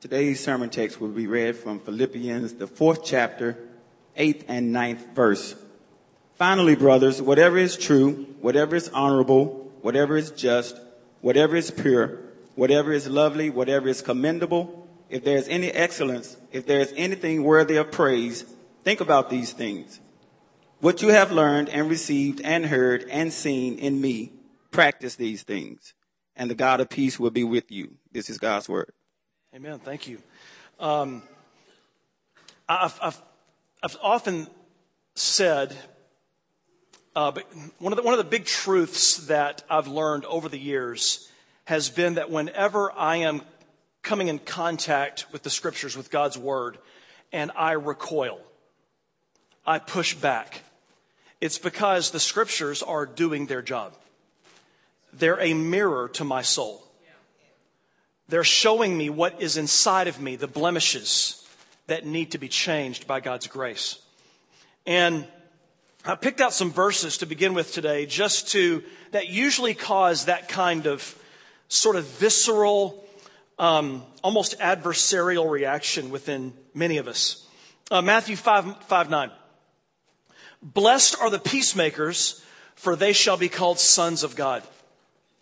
Today's sermon text will be read from Philippians, the fourth chapter, eighth and ninth verse. Finally, brothers, whatever is true, whatever is honorable, whatever is just, whatever is pure, whatever is lovely, whatever is commendable, if there is any excellence, if there is anything worthy of praise, think about these things. What you have learned and received and heard and seen in me, practice these things, and the God of peace will be with you. This is God's word. Amen. Thank you. Um, I've, I've, I've often said, uh, but one of, the, one of the big truths that I've learned over the years has been that whenever I am coming in contact with the scriptures, with God's word, and I recoil, I push back, it's because the scriptures are doing their job. They're a mirror to my soul. They're showing me what is inside of me, the blemishes that need to be changed by God's grace. And I picked out some verses to begin with today just to, that usually cause that kind of sort of visceral, um, almost adversarial reaction within many of us. Uh, Matthew 5, 5 9. Blessed are the peacemakers, for they shall be called sons of God.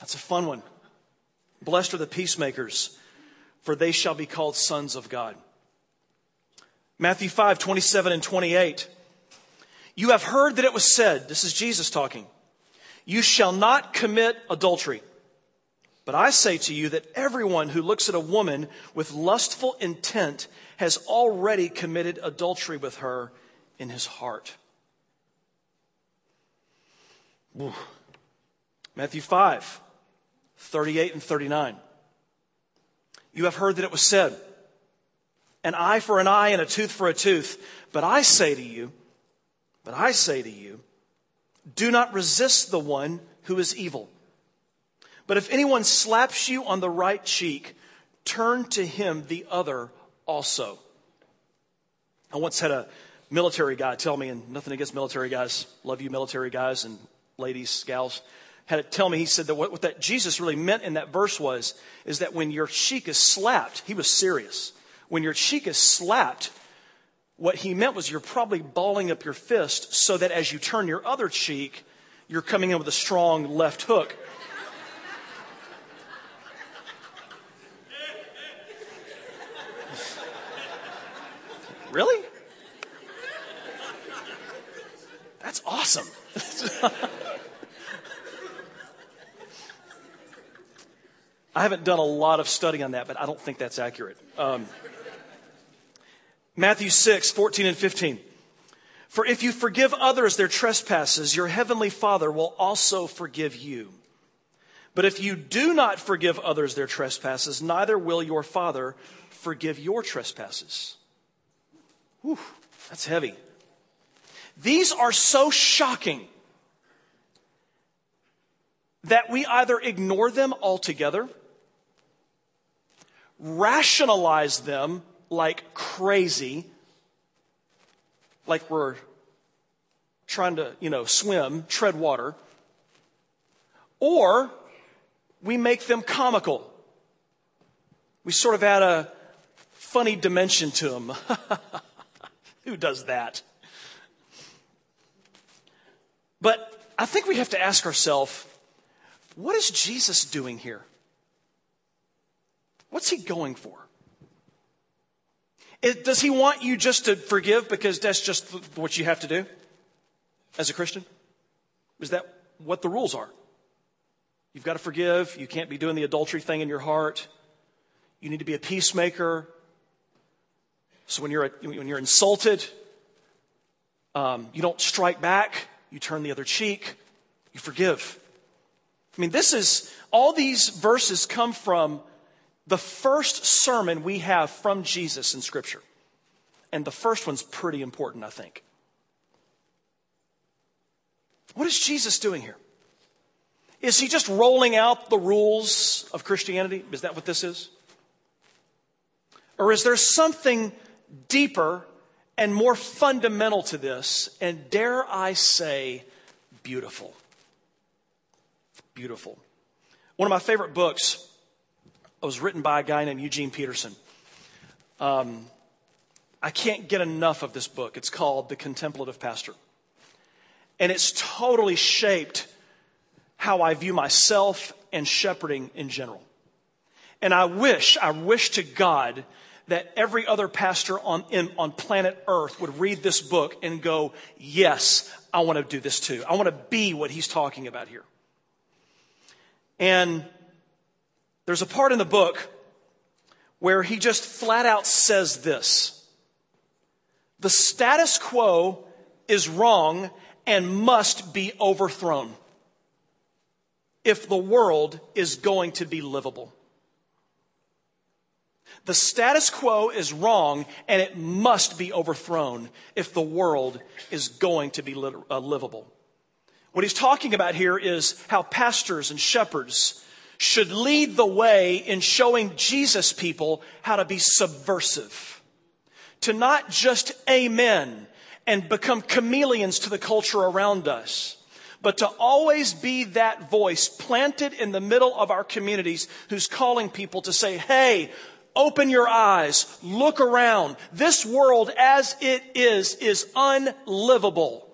That's a fun one. Blessed are the peacemakers, for they shall be called sons of God. Matthew 5, 27 and 28. You have heard that it was said, this is Jesus talking, you shall not commit adultery. But I say to you that everyone who looks at a woman with lustful intent has already committed adultery with her in his heart. Ooh. Matthew 5, 38 and 39. You have heard that it was said, an eye for an eye and a tooth for a tooth. But I say to you, but I say to you, do not resist the one who is evil. But if anyone slaps you on the right cheek, turn to him the other also. I once had a military guy tell me, and nothing against military guys, love you military guys and ladies, gals, had to tell me, he said that what, what that Jesus really meant in that verse was, is that when your cheek is slapped, he was serious. When your cheek is slapped, what he meant was you're probably balling up your fist so that as you turn your other cheek, you're coming in with a strong left hook. really? That's awesome. I haven't done a lot of study on that, but I don't think that's accurate. Um, Matthew 6, 14 and 15. For if you forgive others their trespasses, your heavenly Father will also forgive you. But if you do not forgive others their trespasses, neither will your Father forgive your trespasses. Whew, that's heavy. These are so shocking that we either ignore them altogether, rationalize them like crazy, like we're trying to, you know, swim, tread water, or we make them comical. We sort of add a funny dimension to them. Who does that? But I think we have to ask ourselves what is Jesus doing here? What's he going for? It, does he want you just to forgive because that's just what you have to do as a Christian? Is that what the rules are? You've got to forgive. You can't be doing the adultery thing in your heart. You need to be a peacemaker. So when you're, when you're insulted, um, you don't strike back. You turn the other cheek. You forgive. I mean, this is, all these verses come from the first sermon we have from Jesus in Scripture. And the first one's pretty important, I think. What is Jesus doing here? Is he just rolling out the rules of Christianity? Is that what this is? Or is there something deeper and more fundamental to this, and dare I say, beautiful? beautiful. One of my favorite books was written by a guy named Eugene Peterson. Um, I can't get enough of this book. It's called The Contemplative Pastor. And it's totally shaped how I view myself and shepherding in general. And I wish, I wish to God that every other pastor on, in, on planet Earth would read this book and go, yes, I want to do this too. I want to be what he's talking about here. And there's a part in the book where he just flat out says this. The status quo is wrong and must be overthrown if the world is going to be livable. The status quo is wrong and it must be overthrown if the world is going to be uh, livable. What he's talking about here is how pastors and shepherds should lead the way in showing Jesus people how to be subversive. To not just amen and become chameleons to the culture around us, but to always be that voice planted in the middle of our communities who's calling people to say, hey, Open your eyes. Look around. This world as it is, is unlivable.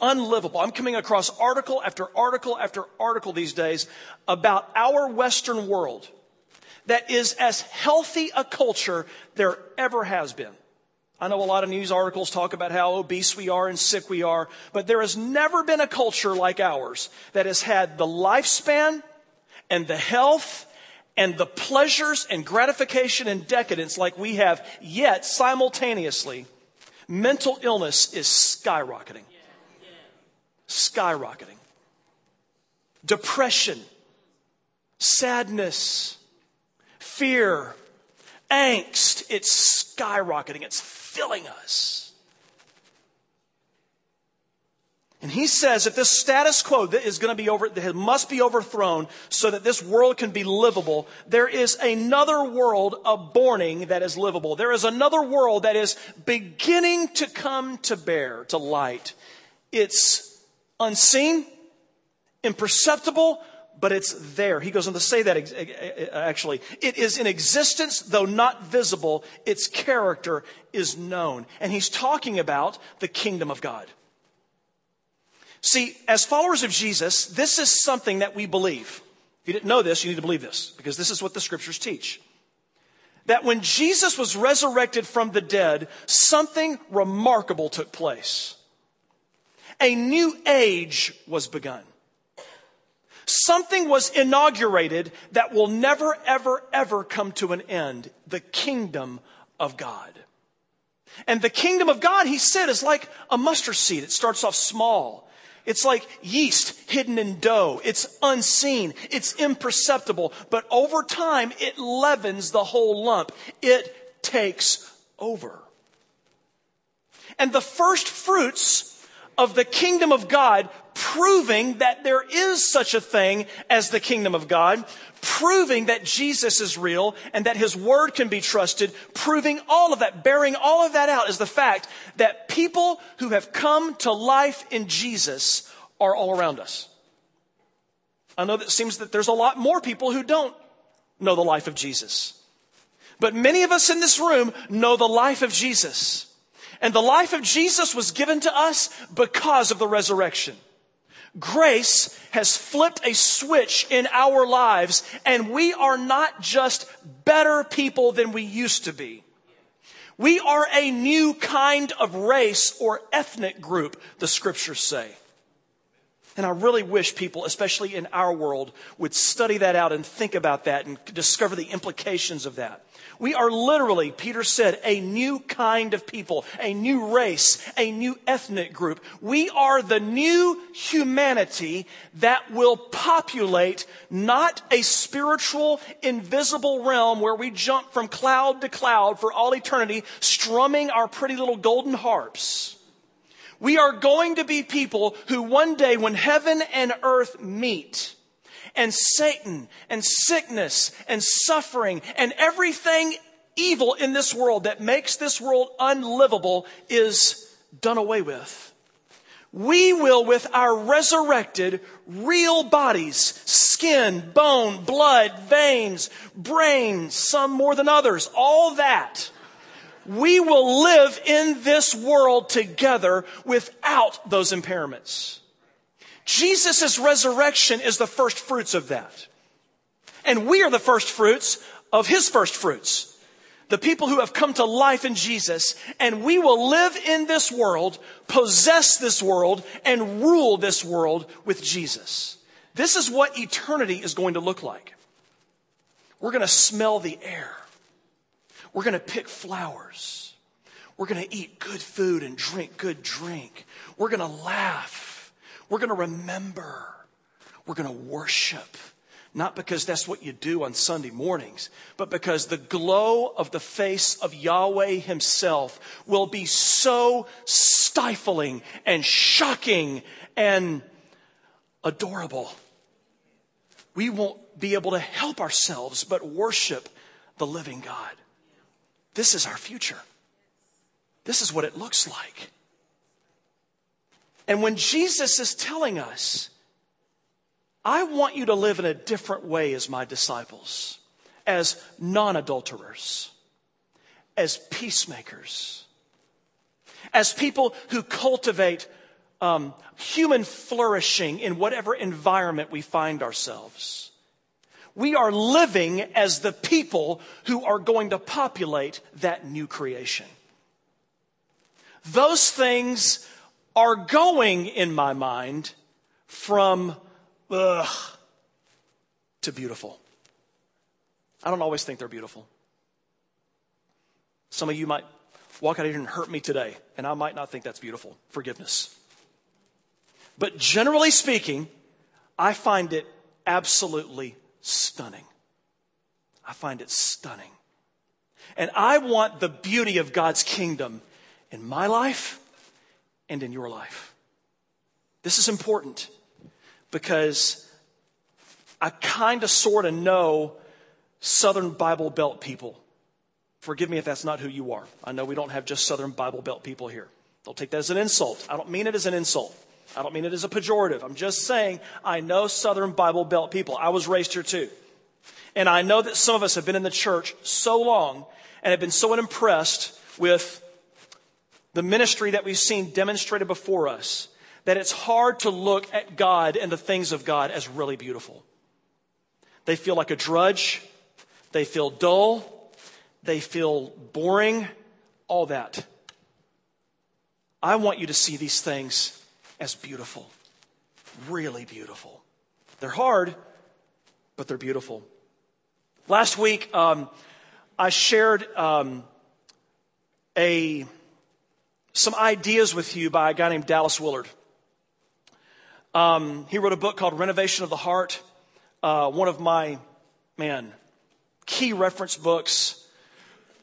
Unlivable. I'm coming across article after article after article these days about our Western world that is as healthy a culture there ever has been. I know a lot of news articles talk about how obese we are and sick we are, but there has never been a culture like ours that has had the lifespan and the health and the pleasures and gratification and decadence like we have, yet simultaneously, mental illness is skyrocketing. Skyrocketing. Depression, sadness, fear, angst, it's skyrocketing. It's filling us. And he says that this status quo that is going to be over, that must be overthrown so that this world can be livable. There is another world of borning that is livable. There is another world that is beginning to come to bear, to light. It's unseen, imperceptible, but it's there. He goes on to say that actually. It is in existence, though not visible. Its character is known. And he's talking about the kingdom of God. See, as followers of Jesus, this is something that we believe. If you didn't know this, you need to believe this because this is what the scriptures teach. That when Jesus was resurrected from the dead, something remarkable took place. A new age was begun. Something was inaugurated that will never, ever, ever come to an end. The kingdom of God. And the kingdom of God, he said, is like a mustard seed. It starts off small it's like yeast hidden in dough. It's unseen. It's imperceptible. But over time, it leavens the whole lump. It takes over. And the first fruits of the kingdom of God, proving that there is such a thing as the kingdom of God, proving that Jesus is real and that his word can be trusted, proving all of that, bearing all of that out is the fact that people who have come to life in Jesus are all around us. I know that seems that there's a lot more people who don't know the life of Jesus. But many of us in this room know the life of Jesus. And the life of Jesus was given to us because of the resurrection. Grace has flipped a switch in our lives and we are not just better people than we used to be. We are a new kind of race or ethnic group, the scriptures say. And I really wish people, especially in our world, would study that out and think about that and discover the implications of that. We are literally, Peter said, a new kind of people, a new race, a new ethnic group. We are the new humanity that will populate not a spiritual, invisible realm where we jump from cloud to cloud for all eternity, strumming our pretty little golden harps we are going to be people who one day when heaven and earth meet, and Satan and sickness and suffering and everything evil in this world that makes this world unlivable is done away with. we will, with our resurrected, real bodies, skin, bone, blood, veins, brain, some more than others, all that, we will live in this world together without those impairments. Jesus' resurrection is the first fruits of that. And we are the first fruits of his first fruits the people who have come to life in Jesus, and we will live in this world, possess this world, and rule this world with Jesus. This is what eternity is going to look like. We're going to smell the air. We're going to pick flowers. We're going to eat good food and drink good drink. We're going to laugh. We're going to remember. We're going to worship. Not because that's what you do on Sunday mornings, but because the glow of the face of Yahweh Himself will be so stifling and shocking and adorable. We won't be able to help ourselves but worship the living God. This is our future. This is what it looks like. And when Jesus is telling us, I want you to live in a different way as my disciples, as non adulterers, as peacemakers, as people who cultivate um, human flourishing in whatever environment we find ourselves. We are living as the people who are going to populate that new creation. Those things are going, in my mind, from ugh, to beautiful. I don't always think they're beautiful. Some of you might walk out here and hurt me today, and I might not think that's beautiful. Forgiveness. But generally speaking, I find it absolutely stunning. I find it stunning. And I want the beauty of God's kingdom in my life and in your life. This is important because I kind of sort of know Southern Bible Belt people. Forgive me if that's not who you are. I know we don't have just Southern Bible Belt people here. Don't take that as an insult. I don't mean it as an insult. I don't mean it as a pejorative. I'm just saying I know Southern Bible Belt people. I was raised here too. And I know that some of us have been in the church so long and have been so impressed with the ministry that we've seen demonstrated before us that it's hard to look at God and the things of God as really beautiful. They feel like a drudge. They feel dull. They feel boring. All that. I want you to see these things as beautiful. Really beautiful. They're hard, but they're beautiful. Last week, um, I shared um, a some ideas with you by a guy named Dallas Willard. Um, he wrote a book called Renovation of the Heart, uh, one of my, man, key reference books.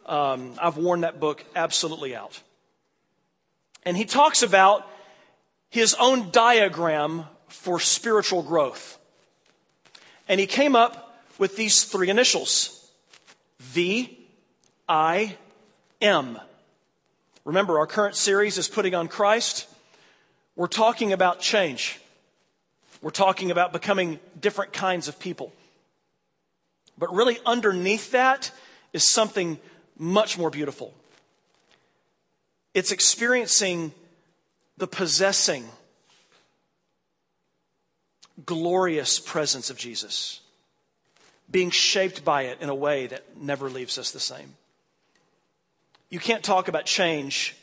Um, I've worn that book absolutely out. And he talks about his own diagram for spiritual growth. And he came up with these three initials V, I, M. Remember, our current series is Putting on Christ. We're talking about change. We're talking about becoming different kinds of people. But really, underneath that is something much more beautiful. It's experiencing the possessing, glorious presence of Jesus, being shaped by it in a way that never leaves us the same. You can't talk about change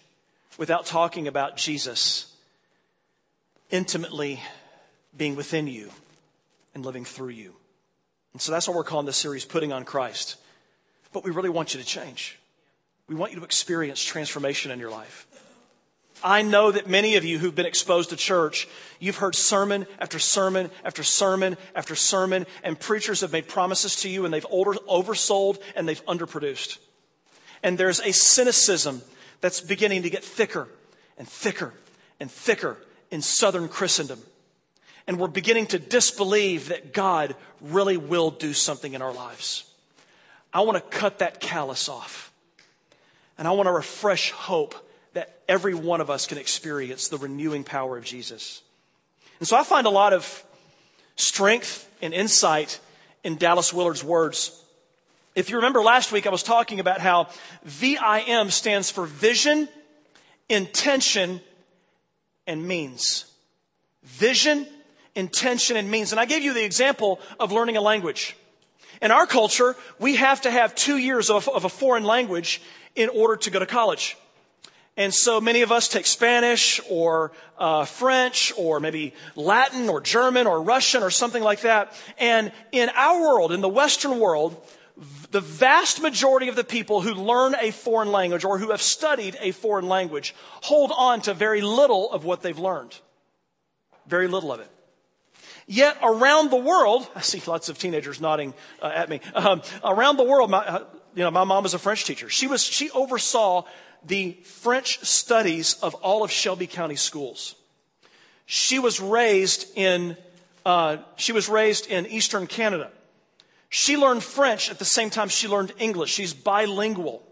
without talking about Jesus intimately being within you and living through you. And so that's what we're calling this series, Putting on Christ. But we really want you to change. We want you to experience transformation in your life. I know that many of you who've been exposed to church, you've heard sermon after sermon after sermon after sermon, and preachers have made promises to you and they've oversold and they've underproduced. And there's a cynicism that's beginning to get thicker and thicker and thicker in Southern Christendom and we're beginning to disbelieve that God really will do something in our lives. I want to cut that callus off. And I want to refresh hope that every one of us can experience the renewing power of Jesus. And so I find a lot of strength and insight in Dallas Willard's words. If you remember last week, I was talking about how VIM stands for vision, intention, and means. Vision, intention, and means. And I gave you the example of learning a language. In our culture, we have to have two years of, of a foreign language in order to go to college. And so many of us take Spanish or uh, French or maybe Latin or German or Russian or something like that. And in our world, in the Western world, the vast majority of the people who learn a foreign language or who have studied a foreign language hold on to very little of what they've learned. Very little of it. Yet around the world, I see lots of teenagers nodding uh, at me. Um, around the world, my, uh, you know, my mom was a French teacher. She was, she oversaw the French studies of all of Shelby County schools. She was raised in, uh, she was raised in Eastern Canada. She learned French at the same time she learned English. She's bilingual.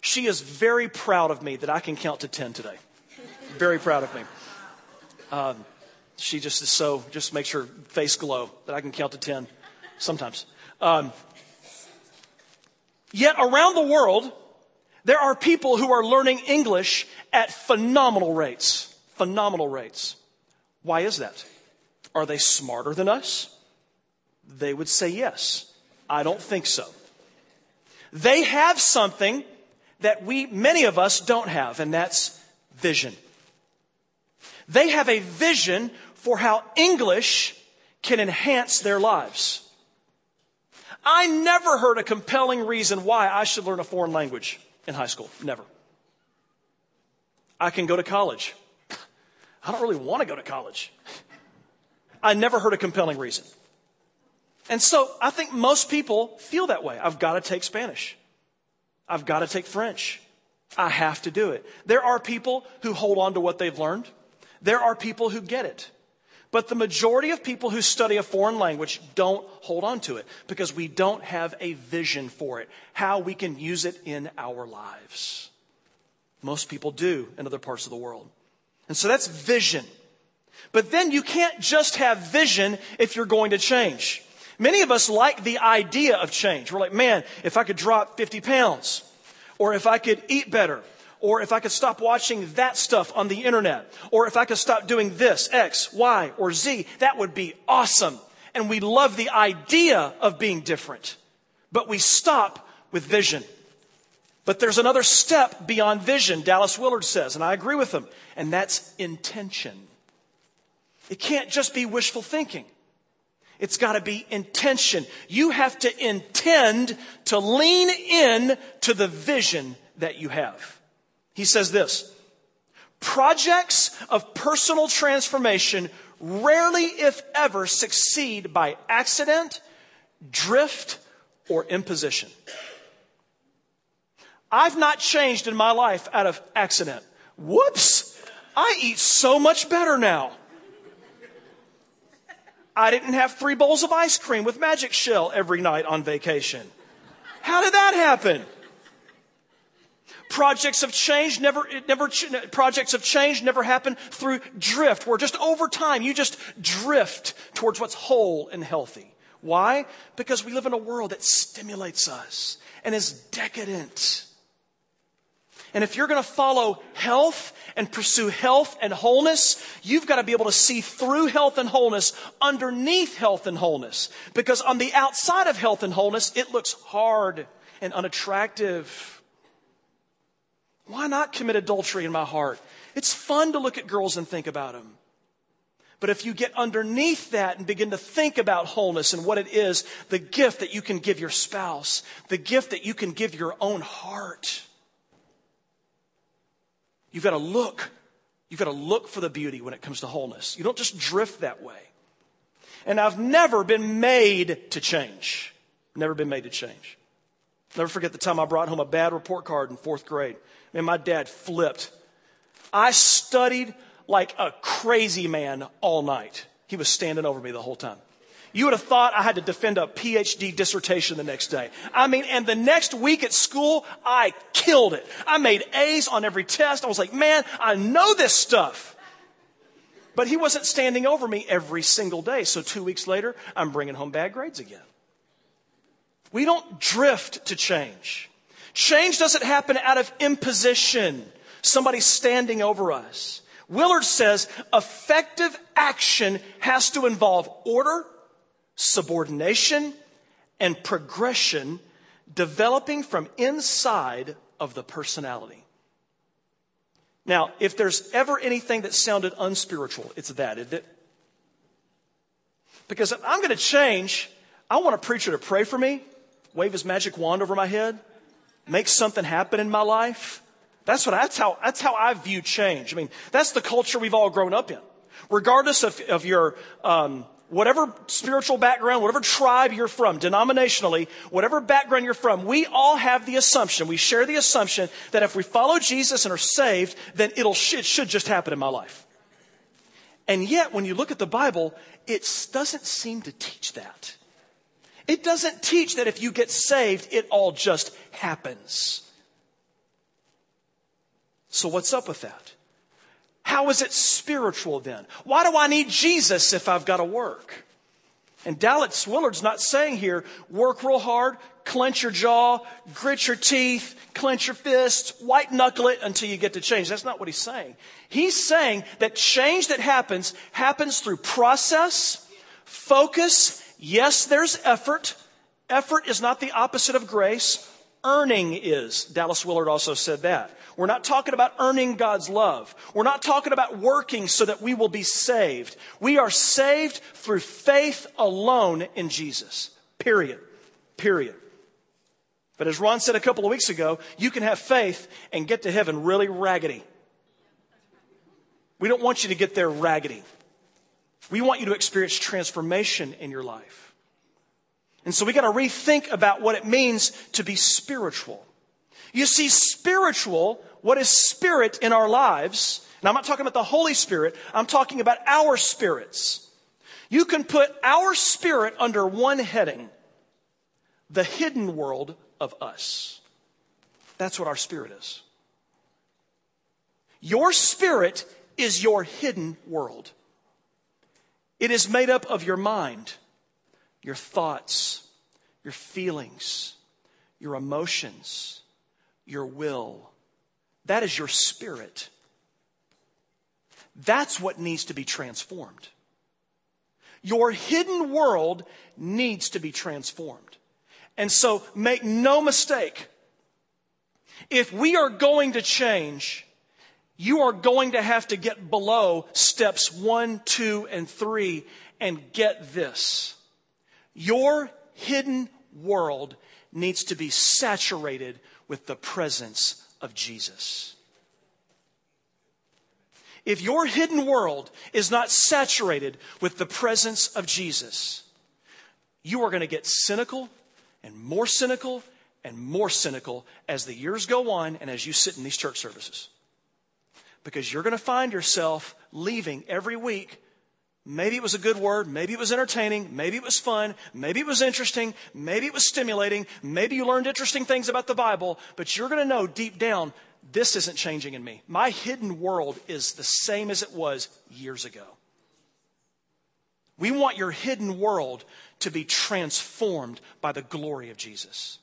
She is very proud of me that I can count to 10 today. Very proud of me. Um, she just is so, just makes her face glow that I can count to 10 sometimes. Um, yet around the world, there are people who are learning English at phenomenal rates. Phenomenal rates. Why is that? Are they smarter than us? They would say yes. I don't think so. They have something that we, many of us, don't have, and that's vision. They have a vision for how English can enhance their lives. I never heard a compelling reason why I should learn a foreign language in high school. Never. I can go to college. I don't really want to go to college. I never heard a compelling reason. And so I think most people feel that way. I've got to take Spanish. I've got to take French. I have to do it. There are people who hold on to what they've learned. There are people who get it. But the majority of people who study a foreign language don't hold on to it because we don't have a vision for it, how we can use it in our lives. Most people do in other parts of the world. And so that's vision. But then you can't just have vision if you're going to change. Many of us like the idea of change. We're like, man, if I could drop 50 pounds, or if I could eat better, or if I could stop watching that stuff on the internet, or if I could stop doing this, X, Y, or Z, that would be awesome. And we love the idea of being different, but we stop with vision. But there's another step beyond vision, Dallas Willard says, and I agree with him, and that's intention. It can't just be wishful thinking. It's got to be intention. You have to intend to lean in to the vision that you have. He says this projects of personal transformation rarely, if ever, succeed by accident, drift, or imposition. I've not changed in my life out of accident. Whoops! I eat so much better now. I didn't have three bowls of ice cream with magic shell every night on vacation. How did that happen? Projects of change never, never, projects of change never happen through drift, where just over time you just drift towards what's whole and healthy. Why? Because we live in a world that stimulates us and is decadent. And if you're going to follow health and pursue health and wholeness, you've got to be able to see through health and wholeness underneath health and wholeness. Because on the outside of health and wholeness, it looks hard and unattractive. Why not commit adultery in my heart? It's fun to look at girls and think about them. But if you get underneath that and begin to think about wholeness and what it is, the gift that you can give your spouse, the gift that you can give your own heart, you've got to look. You've got to look for the beauty when it comes to wholeness. You don't just drift that way. And I've never been made to change. Never been made to change. Never forget the time I brought home a bad report card in fourth grade. And my dad flipped. I studied like a crazy man all night. He was standing over me the whole time. You would have thought I had to defend a PhD dissertation the next day. I mean, and the next week at school, I killed it. I made A's on every test. I was like, man, I know this stuff. But he wasn't standing over me every single day. So two weeks later, I'm bringing home bad grades again. We don't drift to change. Change doesn't happen out of imposition. Somebody standing over us. Willard says effective action has to involve order, subordination, and progression developing from inside of the personality. Now, if there's ever anything that sounded unspiritual, it's that, isn't it? Because if I'm going to change, I want a preacher to pray for me, wave his magic wand over my head, make something happen in my life. That's what, that's how, that's how I view change. I mean, that's the culture we've all grown up in. Regardless of, of your, um, whatever spiritual background, whatever tribe you're from, denominationally, whatever background you're from, we all have the assumption, we share the assumption that if we follow Jesus and are saved, then it'll, it should just happen in my life. And yet, when you look at the Bible, it doesn't seem to teach that. It doesn't teach that if you get saved, it all just happens. So what's up with that? How is it spiritual then? Why do I need Jesus if I've got to work? And Dallas Willard's not saying here, work real hard, clench your jaw, grit your teeth, clench your fists, white knuckle it until you get to change. That's not what he's saying. He's saying that change that happens, happens through process, focus. Yes, there's effort. Effort is not the opposite of grace. Earning is. Dallas Willard also said that. We're not talking about earning God's love. We're not talking about working so that we will be saved. We are saved through faith alone in Jesus. Period. Period. But as Ron said a couple of weeks ago, you can have faith and get to heaven really raggedy. We don't want you to get there raggedy. We want you to experience transformation in your life. And so we got to rethink about what it means to be spiritual. You see, spiritual, what is spirit in our lives, and I'm not talking about the Holy Spirit, I'm talking about our spirits. You can put our spirit under one heading the hidden world of us. That's what our spirit is. Your spirit is your hidden world. It is made up of your mind, your thoughts, your feelings, your emotions, your will. That is your spirit. That's what needs to be transformed. Your hidden world needs to be transformed. And so make no mistake. If we are going to change, you are going to have to get below steps one, two, and three and get this. Your hidden world needs to be saturated with the presence of Jesus. If your hidden world is not saturated with the presence of Jesus, you are going to get cynical and more cynical and more cynical as the years go on and as you sit in these church services. Because you're going to find yourself leaving every week Maybe it was a good word. Maybe it was entertaining. Maybe it was fun. Maybe it was interesting. Maybe it was stimulating. Maybe you learned interesting things about the Bible, but you're going to know deep down, this isn't changing in me. My hidden world is the same as it was years ago. We want your hidden world to be transformed by the glory of Jesus.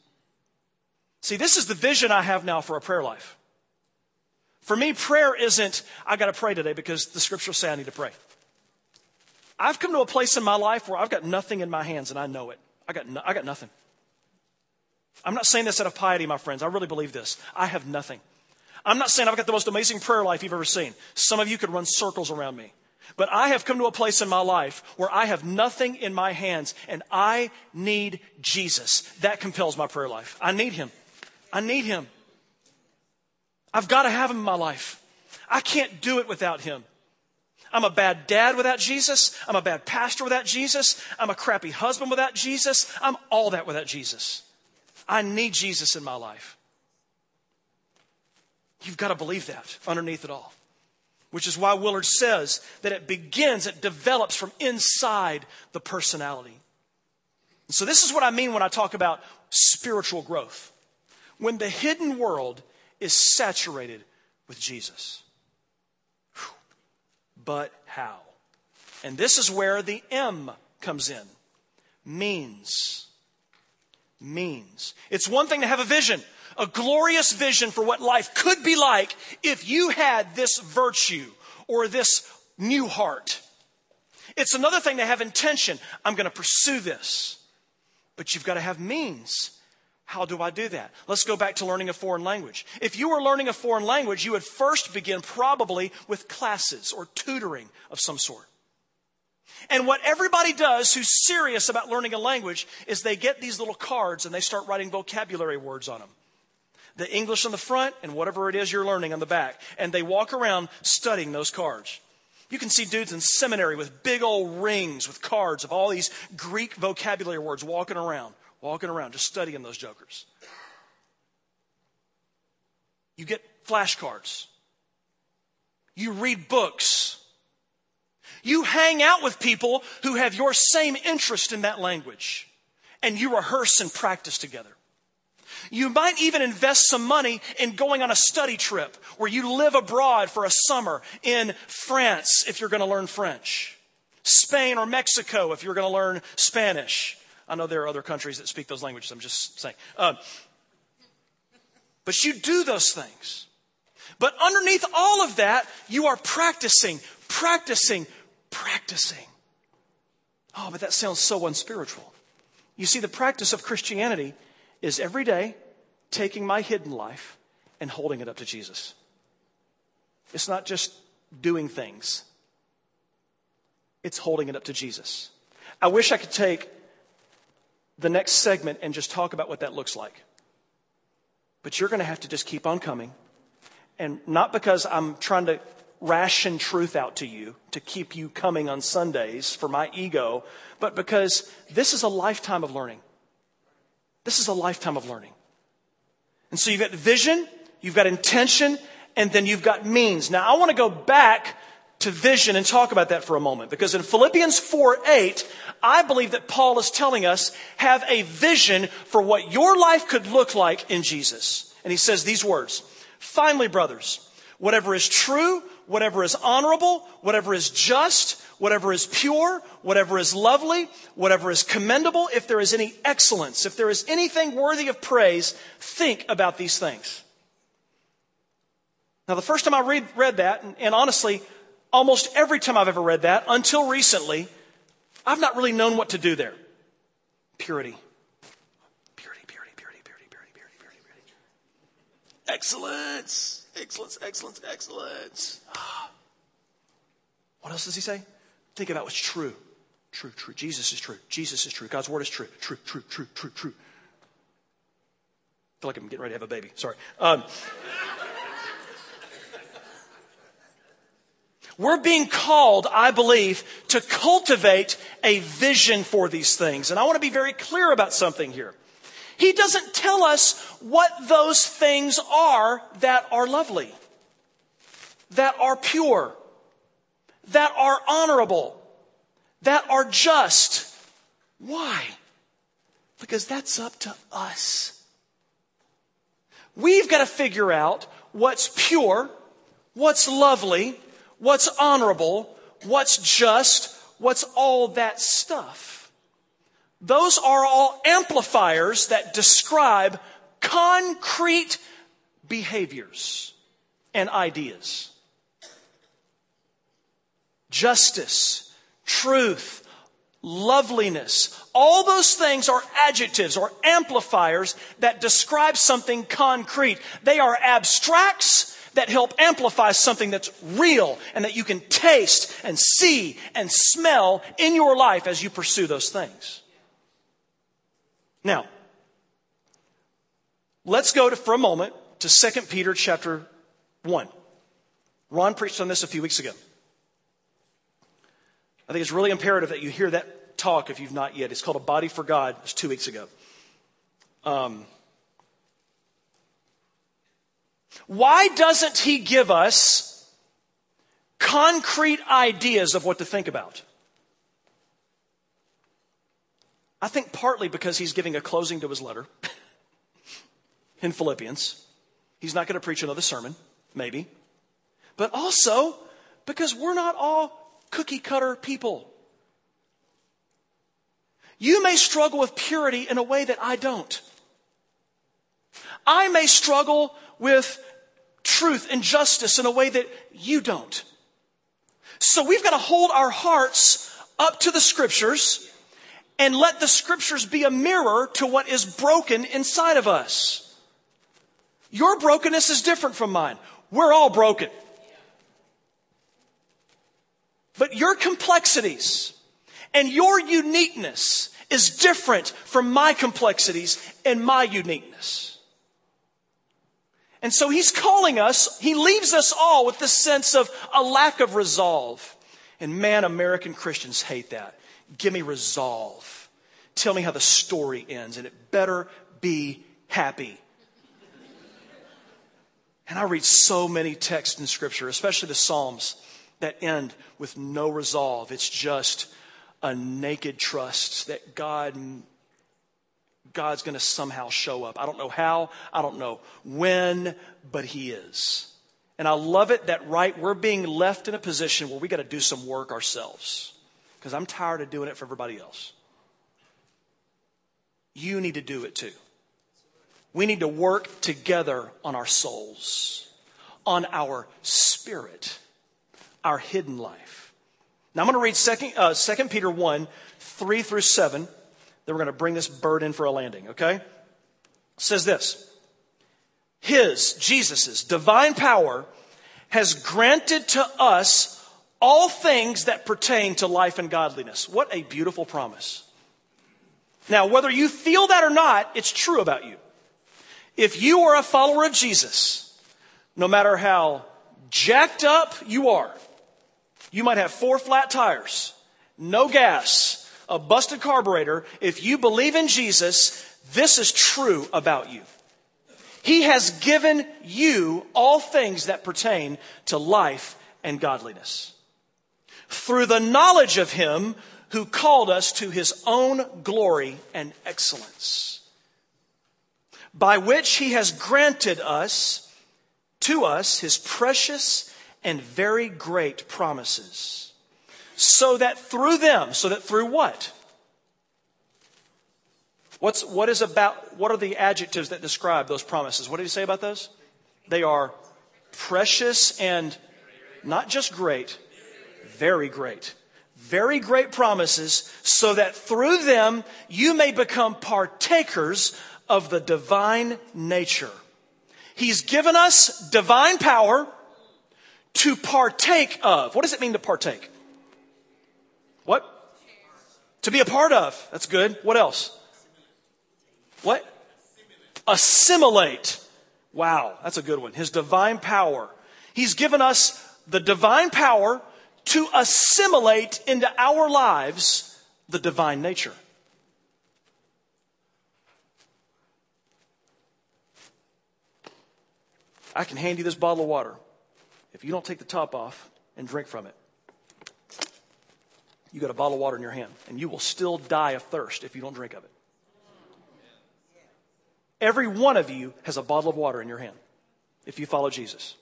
See, this is the vision I have now for a prayer life. For me, prayer isn't, I got to pray today because the scriptures say I need to pray. I've come to a place in my life where I've got nothing in my hands and I know it. I got, no, I got nothing. I'm not saying this out of piety, my friends. I really believe this. I have nothing. I'm not saying I've got the most amazing prayer life you've ever seen. Some of you could run circles around me. But I have come to a place in my life where I have nothing in my hands and I need Jesus. That compels my prayer life. I need Him. I need Him. I've got to have Him in my life. I can't do it without Him. I'm a bad dad without Jesus. I'm a bad pastor without Jesus. I'm a crappy husband without Jesus. I'm all that without Jesus. I need Jesus in my life. You've got to believe that underneath it all. which is why Willard says that it begins, it develops from inside the personality. So, this is what I mean when I talk about spiritual growth. When the hidden world is saturated with Jesus. But how? And this is where the M comes in means. Means. It's one thing to have a vision, a glorious vision for what life could be like if you had this virtue or this new heart. It's another thing to have intention. I'm going to pursue this. But you've got to have means. How do I do that? Let's go back to learning a foreign language. If you were learning a foreign language, you would first begin probably with classes or tutoring of some sort. And what everybody does who's serious about learning a language is they get these little cards and they start writing vocabulary words on them. The English on the front and whatever it is you're learning on the back. And they walk around studying those cards. You can see dudes in seminary with big old rings with cards of all these Greek vocabulary words walking around, walking around, just studying those jokers. You get flashcards. You read books. You hang out with people who have your same interest in that language, and you rehearse and practice together. You might even invest some money in going on a study trip where you live abroad for a summer in France if you're going to learn French, Spain or Mexico if you're going to learn Spanish. I know there are other countries that speak those languages, I'm just saying. Uh, but you do those things. But underneath all of that, you are practicing, practicing, practicing. Oh, but that sounds so unspiritual. You see, the practice of Christianity is every day taking my hidden life and holding it up to Jesus. It's not just doing things, it's holding it up to Jesus. I wish I could take the next segment and just talk about what that looks like. But you're going to have to just keep on coming. And not because I'm trying to ration truth out to you to keep you coming on Sundays for my ego, but because this is a lifetime of learning. This is a lifetime of learning. And so you've got vision, you've got intention, and then you've got means. Now I want to go back to vision and talk about that for a moment because in Philippians 4 8, I believe that Paul is telling us have a vision for what your life could look like in Jesus. And he says these words Finally, brothers, whatever is true, whatever is honorable, whatever is just, whatever is pure, whatever is lovely, whatever is commendable, if there is any excellence, if there is anything worthy of praise, think about these things. Now, the first time I read, read that, and, and honestly, almost every time I've ever read that, until recently, I've not really known what to do there. Purity. Purity, purity, purity, purity, purity, purity, purity, purity. Excellence. Excellence, excellence, excellence. What else does he say? Think about what's true. True, true. Jesus is true. Jesus is true. God's word is true. True, true, true, true, true. I feel like I'm getting ready to have a baby. Sorry. Um, we're being called, I believe, to cultivate a vision for these things. And I want to be very clear about something here. He doesn't tell us what those things are that are lovely, that are pure, that are honorable, that are just. Why? Because that's up to us. We've got to figure out what's pure, what's lovely, what's honorable, what's just, what's all that stuff. Those are all amplifiers that describe concrete behaviors and ideas. Justice, truth, loveliness, all those things are adjectives or amplifiers that describe something concrete. They are abstracts that help amplify something that's real and that you can taste and see and smell in your life as you pursue those things. Now, let's go to, for a moment to 2 Peter chapter 1. Ron preached on this a few weeks ago. I think it's really imperative that you hear that talk if you've not yet. It's called A Body for God. It's two weeks ago. Um, why doesn't he give us concrete ideas of what to think about. I think partly because he's giving a closing to his letter in Philippians. He's not going to preach another sermon, maybe. But also because we're not all cookie cutter people. You may struggle with purity in a way that I don't. I may struggle with truth and justice in a way that you don't. So we've got to hold our hearts up to the scriptures and let the scriptures be a mirror to what is broken inside of us. Your brokenness is different from mine. We're all broken. But your complexities and your uniqueness is different from my complexities and my uniqueness. And so he's calling us, he leaves us all with this sense of a lack of resolve. And man, American Christians hate that. Give me resolve. Tell me how the story ends, and it better be happy. And I read so many texts in Scripture, especially the Psalms, that end with no resolve. It's just a naked trust that God God's going to somehow show up. I don't know how, I don't know when, but He is. And I love it that right we're being left in a position where we got to do some work ourselves because I'm tired of doing it for everybody else. You need to do it too. We need to work together on our souls, on our spirit, our hidden life. Now I'm going to read 2, uh, 2 Peter 1, 3 through 7. Then we're going to bring this bird in for a landing, okay? It says this. His, Jesus's divine power has granted to us all things that pertain to life and godliness. What a beautiful promise. Now, whether you feel that or not, it's true about you. If you are a follower of Jesus, no matter how jacked up you are, you might have four flat tires, no gas, a busted carburetor. If you believe in Jesus, this is true about you. He has given you all things that pertain to life and godliness. Through the knowledge of Him who called us to his own glory and excellence, by which he has granted us, to us, his precious and very great promises, so that through them, so that through what? What's, what is about, what are the adjectives that describe those promises? What did he say about those? They are precious and not just great, very great very great promises so that through them you may become partakers of the divine nature. He's given us divine power to partake of. What does it mean to partake? To be a part of. That's good. What else? What? Assimilate. Wow, that's a good one. His divine power. He's given us the divine power to assimilate into our lives the divine nature. I can hand you this bottle of water. If you don't take the top off and drink from it, you got a bottle of water in your hand, and you will still die of thirst if you don't drink of it. Every one of you has a bottle of water in your hand if you follow Jesus.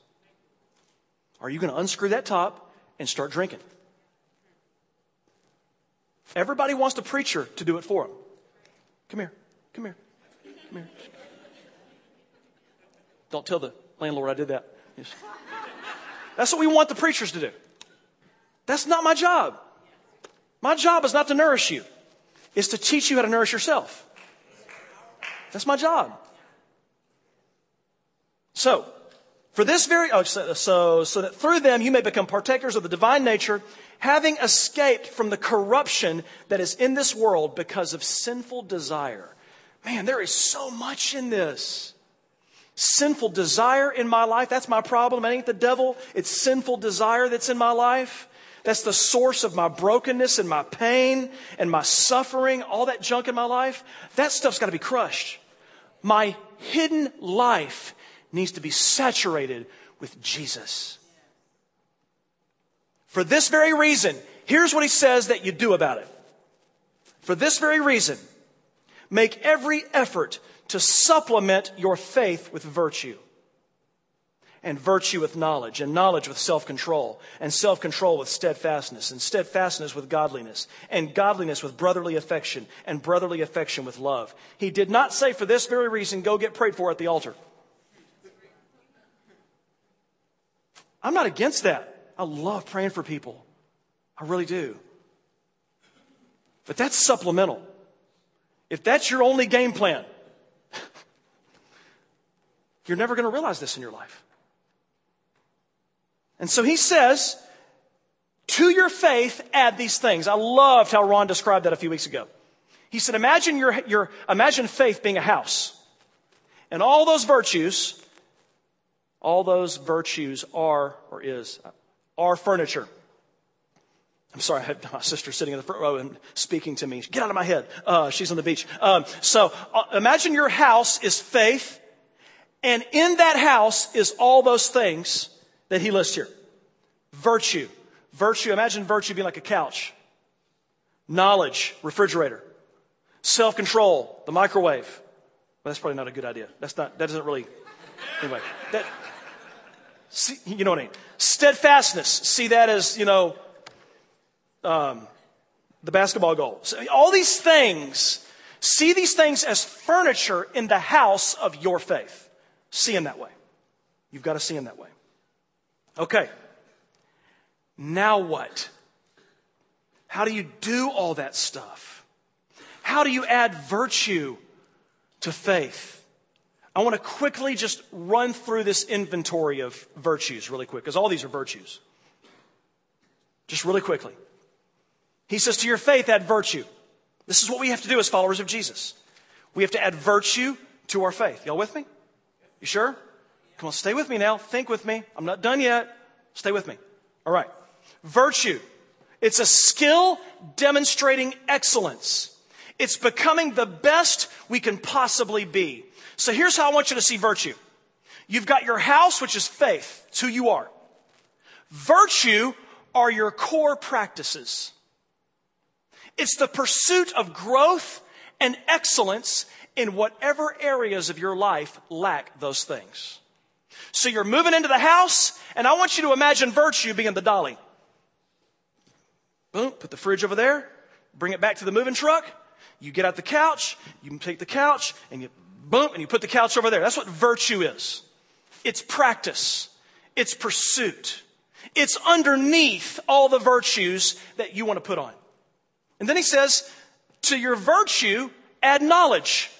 Are you going to unscrew that top and start drinking. Everybody wants the preacher to do it for them. Come here. Come here. Come here. Don't tell the landlord I did that. Yes. That's what we want the preachers to do. That's not my job. My job is not to nourish you. It's to teach you how to nourish yourself. That's my job. So, for this very, oh, so, so, so that through them you may become partakers of the divine nature, having escaped from the corruption that is in this world because of sinful desire. Man, there is so much in this. Sinful desire in my life, that's my problem. It ain't the devil. It's sinful desire that's in my life. That's the source of my brokenness and my pain and my suffering, all that junk in my life. That stuff's got to be crushed. My hidden life needs to be saturated with Jesus. For this very reason, here's what he says that you do about it. For this very reason, make every effort to supplement your faith with virtue and virtue with knowledge, and knowledge with self control, and self control with steadfastness, and steadfastness with godliness, and godliness with brotherly affection, and brotherly affection with love. He did not say, for this very reason, go get prayed for at the altar. I'm not against that. I love praying for people. I really do. But that's supplemental. If that's your only game plan, you're never going to realize this in your life. And so he says, to your faith, add these things. I loved how Ron described that a few weeks ago. He said, imagine your, your, imagine faith being a house. And all those virtues, all those virtues are, or is, are furniture. I'm sorry, I had my sister sitting in the front row and speaking to me. Get out of my head. Uh, she's on the beach. Um, so uh, imagine your house is faith, and in that house is all those things that he lists here. Virtue. Virtue, imagine virtue being like a couch. Knowledge, refrigerator. Self control, the microwave. Well, that's probably not a good idea. That's not, that doesn't really, anyway. That, see, you know what I mean? Steadfastness. See that as, you know, um, the basketball goal. So all these things, see these things as furniture in the house of your faith. See them that way. You've got to see them that way. Okay. Now what? How do you do all that stuff? How do you add virtue to faith? I want to quickly just run through this inventory of virtues really quick, because all these are virtues. Just really quickly. He says, To your faith, add virtue. This is what we have to do as followers of Jesus. We have to add virtue to our faith. Y'all with me? You sure? Come on, stay with me now. Think with me. I'm not done yet. Stay with me. All right. Virtue. It's a skill demonstrating excellence. It's becoming the best we can possibly be. So here's how I want you to see virtue. You've got your house, which is faith. It's who you are. Virtue are your core practices. It's the pursuit of growth and excellence in whatever areas of your life lack those things. So you're moving into the house, and I want you to imagine virtue being the dolly. Boom, put the fridge over there, bring it back to the moving truck. You get out the couch, you take the couch, and you boom, and you put the couch over there. That's what virtue is. It's practice. It's pursuit. It's underneath all the virtues that you want to put on. And then he says, to your virtue, add knowledge.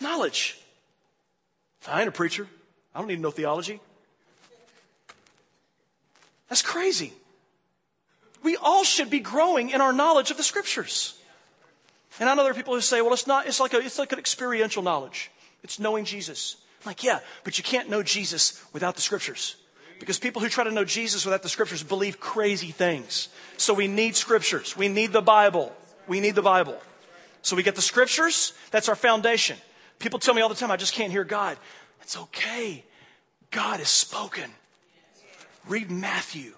Knowledge. I ain't a preacher. I don't need know theology. That's crazy. We all should be growing in our knowledge of the scriptures. And I know there are people who say, well, it's not, it's like a, it's like an experiential knowledge. It's knowing Jesus. I'm like, yeah, but you can't know Jesus without the scriptures. Because people who try to know Jesus without the scriptures believe crazy things. So we need scriptures. We need the Bible. We need the Bible. So we get the scriptures. That's our foundation. People tell me all the time, I just can't hear God. It's okay. God has spoken. Read Matthew.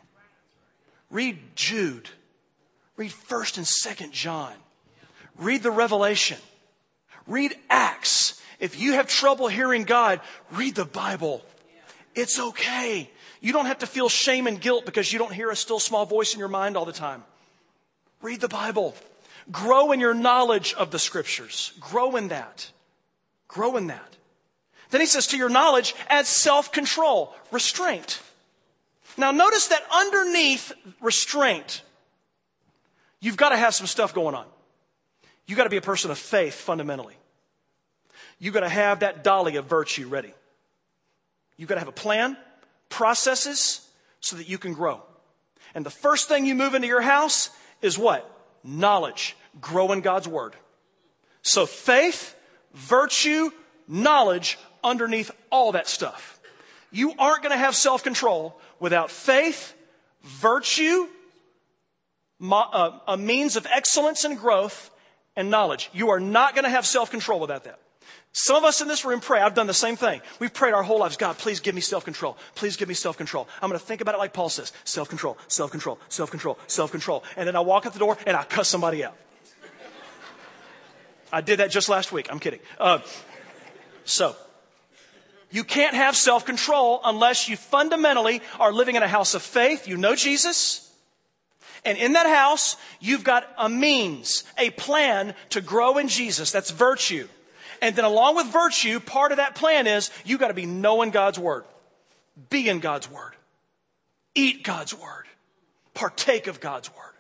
Read Jude. Read 1st and 2nd John. Read the Revelation. Read Acts. If you have trouble hearing God, read the Bible. It's okay. You don't have to feel shame and guilt because you don't hear a still small voice in your mind all the time. Read the Bible. Grow in your knowledge of the scriptures. Grow in that. Grow in that. Then he says, to your knowledge, add self control, restraint. Now, notice that underneath restraint, you've got to have some stuff going on. You've got to be a person of faith fundamentally. You've got to have that dolly of virtue ready. You've got to have a plan, processes, so that you can grow. And the first thing you move into your house is what? Knowledge. Grow in God's Word. So faith, virtue, knowledge underneath all that stuff. You aren't going to have self control without faith, virtue, uh, a means of excellence and growth, and knowledge. You are not going to have self control without that. Some of us in this room pray. I've done the same thing. We've prayed our whole lives. God, please give me self-control. Please give me self-control. I'm going to think about it like Paul says. Self-control, self-control, self-control, self-control. And then I walk out the door and I cuss somebody out. I did that just last week. I'm kidding. Uh, so, you can't have self-control unless you fundamentally are living in a house of faith. You know Jesus. And in that house, you've got a means, a plan to grow in Jesus. That's virtue. And then along with virtue, part of that plan is you've got to be knowing God's word, be in God's word, eat God's word, partake of God's word.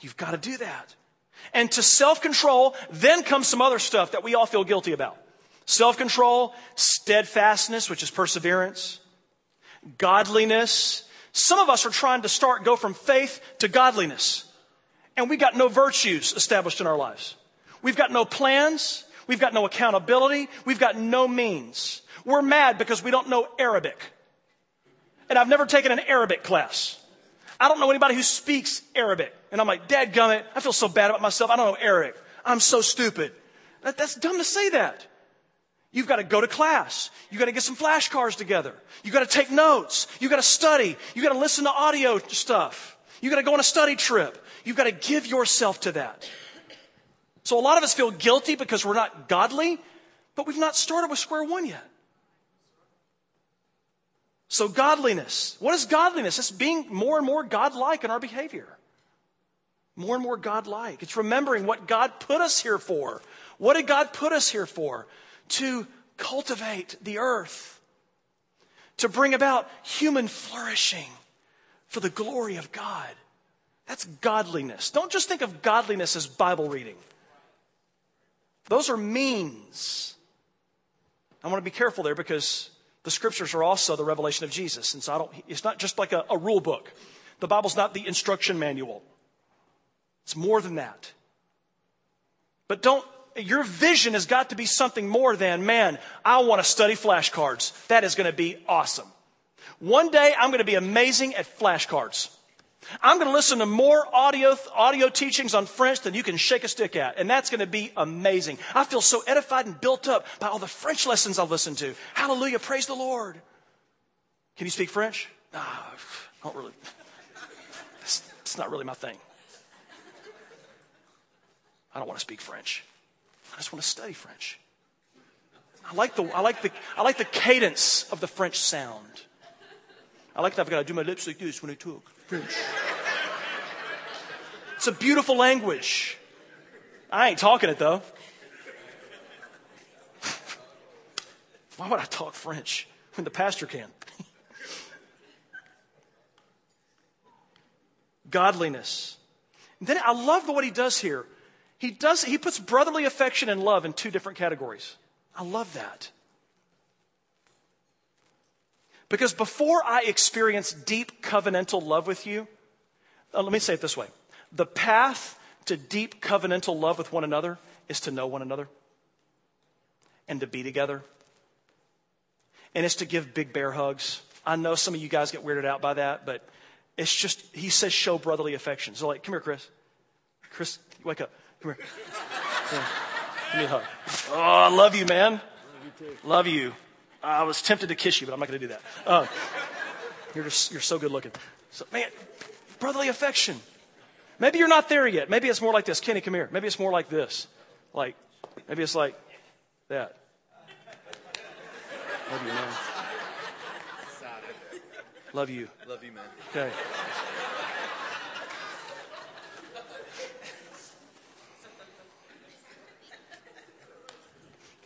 You've got to do that. And to self-control, then comes some other stuff that we all feel guilty about. Self-control, steadfastness, which is perseverance, godliness. Some of us are trying to start, go from faith to godliness. And we got no virtues established in our lives. We've got no plans. We've got no accountability. We've got no means. We're mad because we don't know Arabic. And I've never taken an Arabic class. I don't know anybody who speaks Arabic. And I'm like, Dad gummit, I feel so bad about myself. I don't know Arabic. I'm so stupid. That, that's dumb to say that. You've got to go to class. You've got to get some flashcards together. You've got to take notes. You've got to study. You've got to listen to audio stuff. You've got to go on a study trip. You've got to give yourself to that. So a lot of us feel guilty because we're not godly, but we've not started with square one yet. So godliness. What is godliness? It's being more and more godlike in our behavior. More and more godlike. It's remembering what God put us here for. What did God put us here for? To cultivate the earth. To bring about human flourishing for the glory of God. That's godliness. Don't just think of godliness as Bible reading. Those are means. I want to be careful there because the scriptures are also the revelation of Jesus. And so I don't, it's not just like a, a rule book. The Bible's not the instruction manual. It's more than that. But don't, your vision has got to be something more than, man, I want to study flashcards. That is going to be awesome. One day I'm going to be amazing at flashcards. I'm going to listen to more audio, audio teachings on French than you can shake a stick at. And that's going to be amazing. I feel so edified and built up by all the French lessons I've listened to. Hallelujah. Praise the Lord. Can you speak French? No, don't really. It's not really my thing. I don't want to speak French. I just want to study French. I like the, I like the, I like the cadence of the French sound. I like that I've got to do my lips like this when I talk. French. It's a beautiful language. I ain't talking it though. Why would I talk French when the pastor can? Godliness. And then I love what he does here. He does he puts brotherly affection and love in two different categories. I love that. Because before I experience deep covenantal love with you, uh, let me say it this way the path to deep covenantal love with one another is to know one another and to be together. And it's to give big bear hugs. I know some of you guys get weirded out by that, but it's just, he says show brotherly affection. So, like, come here, Chris. Chris, wake up. Come here. Give me a hug. Oh, I love you, man. Love you. Love you. I was tempted to kiss you, but I'm not going to do that. Uh, you're just, you're so good looking. So, man, brotherly affection. Maybe you're not there yet. Maybe it's more like this. Kenny, come here. Maybe it's more like this. Like, maybe it's like that. Love you, man. Love you. Love you, man. Okay.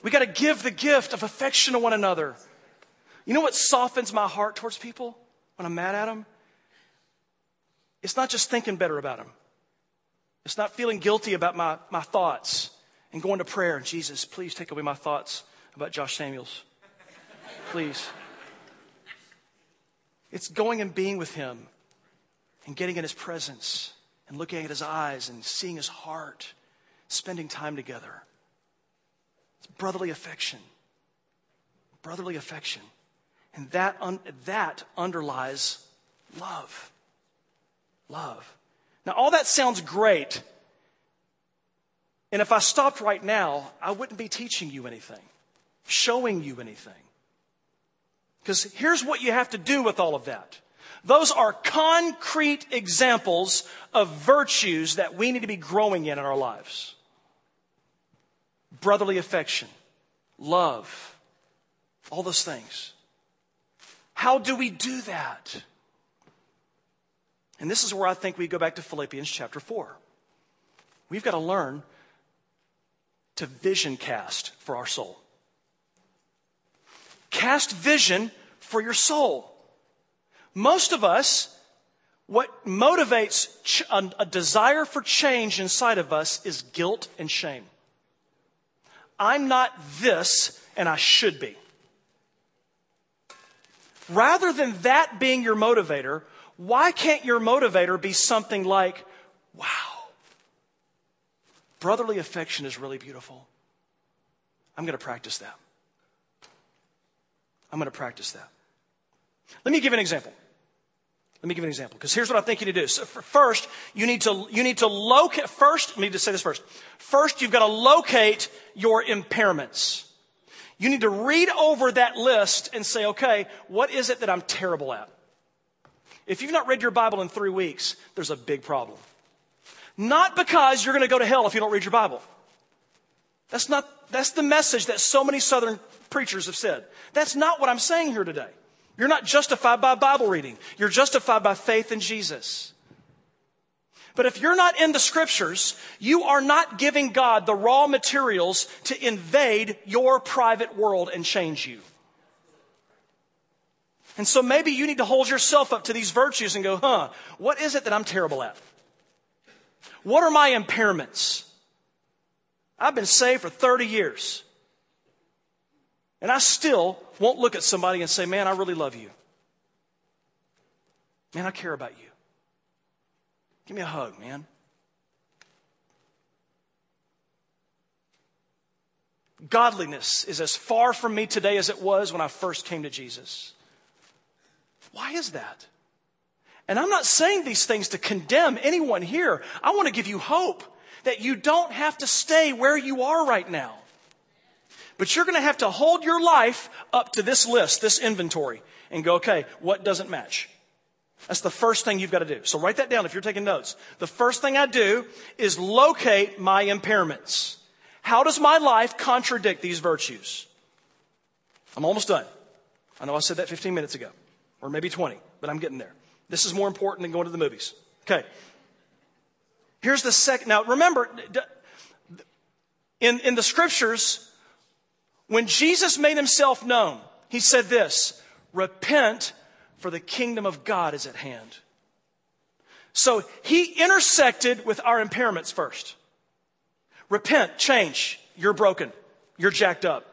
We got to give the gift of affection to one another. You know what softens my heart towards people when I'm mad at them? It's not just thinking better about them. It's not feeling guilty about my, my thoughts and going to prayer. And Jesus, please take away my thoughts about Josh Samuels. Please. It's going and being with him and getting in his presence and looking at his eyes and seeing his heart, spending time together. It's brotherly affection. Brotherly affection. And that, un- that underlies love. Love. Now, all that sounds great And if I stopped right now, I wouldn't be teaching you anything, showing you anything. Because here's what you have to do with all of that. Those are concrete examples of virtues that we need to be growing in in our lives. Brotherly affection, love, all those things. How do we do that? And this is where I think we go back to Philippians chapter 4. We've got to learn to vision cast for our soul. Cast vision for your soul. Most of us, what motivates a desire for change inside of us is guilt and shame. I'm not this, and I should be. Rather than that being your motivator, why can't your motivator be something like, wow, brotherly affection is really beautiful. I'm going to practice that. I'm going to practice that. Let me give an example. Let me give an example because here's what I think you need to do. So first, you need to you need to locate. First, let me just say this first. First, you've got to locate your impairments. You need to read over that list and say, okay, what is it that I'm terrible at? If you've not read your Bible in three weeks, there's a big problem. Not because you're going to go to hell if you don't read your Bible. That's not, that's the message that so many Southern preachers have said. That's not what I'm saying here today. You're not justified by Bible reading. You're justified by faith in Jesus. But if you're not in the scriptures, you are not giving God the raw materials to invade your private world and change you. And so maybe you need to hold yourself up to these virtues and go, huh, what is it that I'm terrible at? What are my impairments? I've been saved for 30 years. And I still won't look at somebody and say, man, I really love you. Man, I care about you. Give me a hug, man. Godliness is as far from me today as it was when I first came to Jesus. Why is that? And I'm not saying these things to condemn anyone here. I want to give you hope that you don't have to stay where you are right now. But you're going to have to hold your life up to this list, this inventory, and go, okay, what doesn't match? That's the first thing you've got to do. So write that down if you're taking notes. The first thing I do is locate my impairments. How does my life contradict these virtues? I'm almost done. I know I said that 15 minutes ago or maybe 20, but I'm getting there. This is more important than going to the movies. Okay. Here's the second. Now, remember, in, in the scriptures, when Jesus made himself known, he said this Repent, for the kingdom of God is at hand. So he intersected with our impairments first. Repent, change. You're broken. You're jacked up.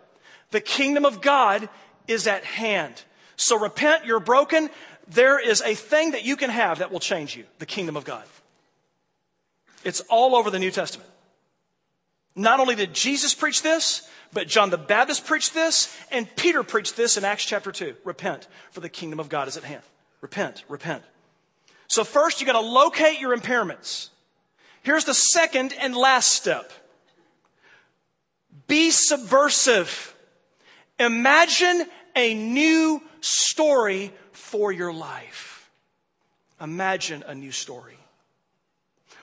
The kingdom of God is at hand. So repent, you're broken. There is a thing that you can have that will change you the kingdom of God. It's all over the New Testament. Not only did Jesus preach this, but John the Baptist preached this, and Peter preached this in Acts chapter 2. Repent, for the kingdom of God is at hand. Repent, repent. So first you gotta locate your impairments. Here's the second and last step. Be subversive. Imagine a new story for your life. Imagine a new story.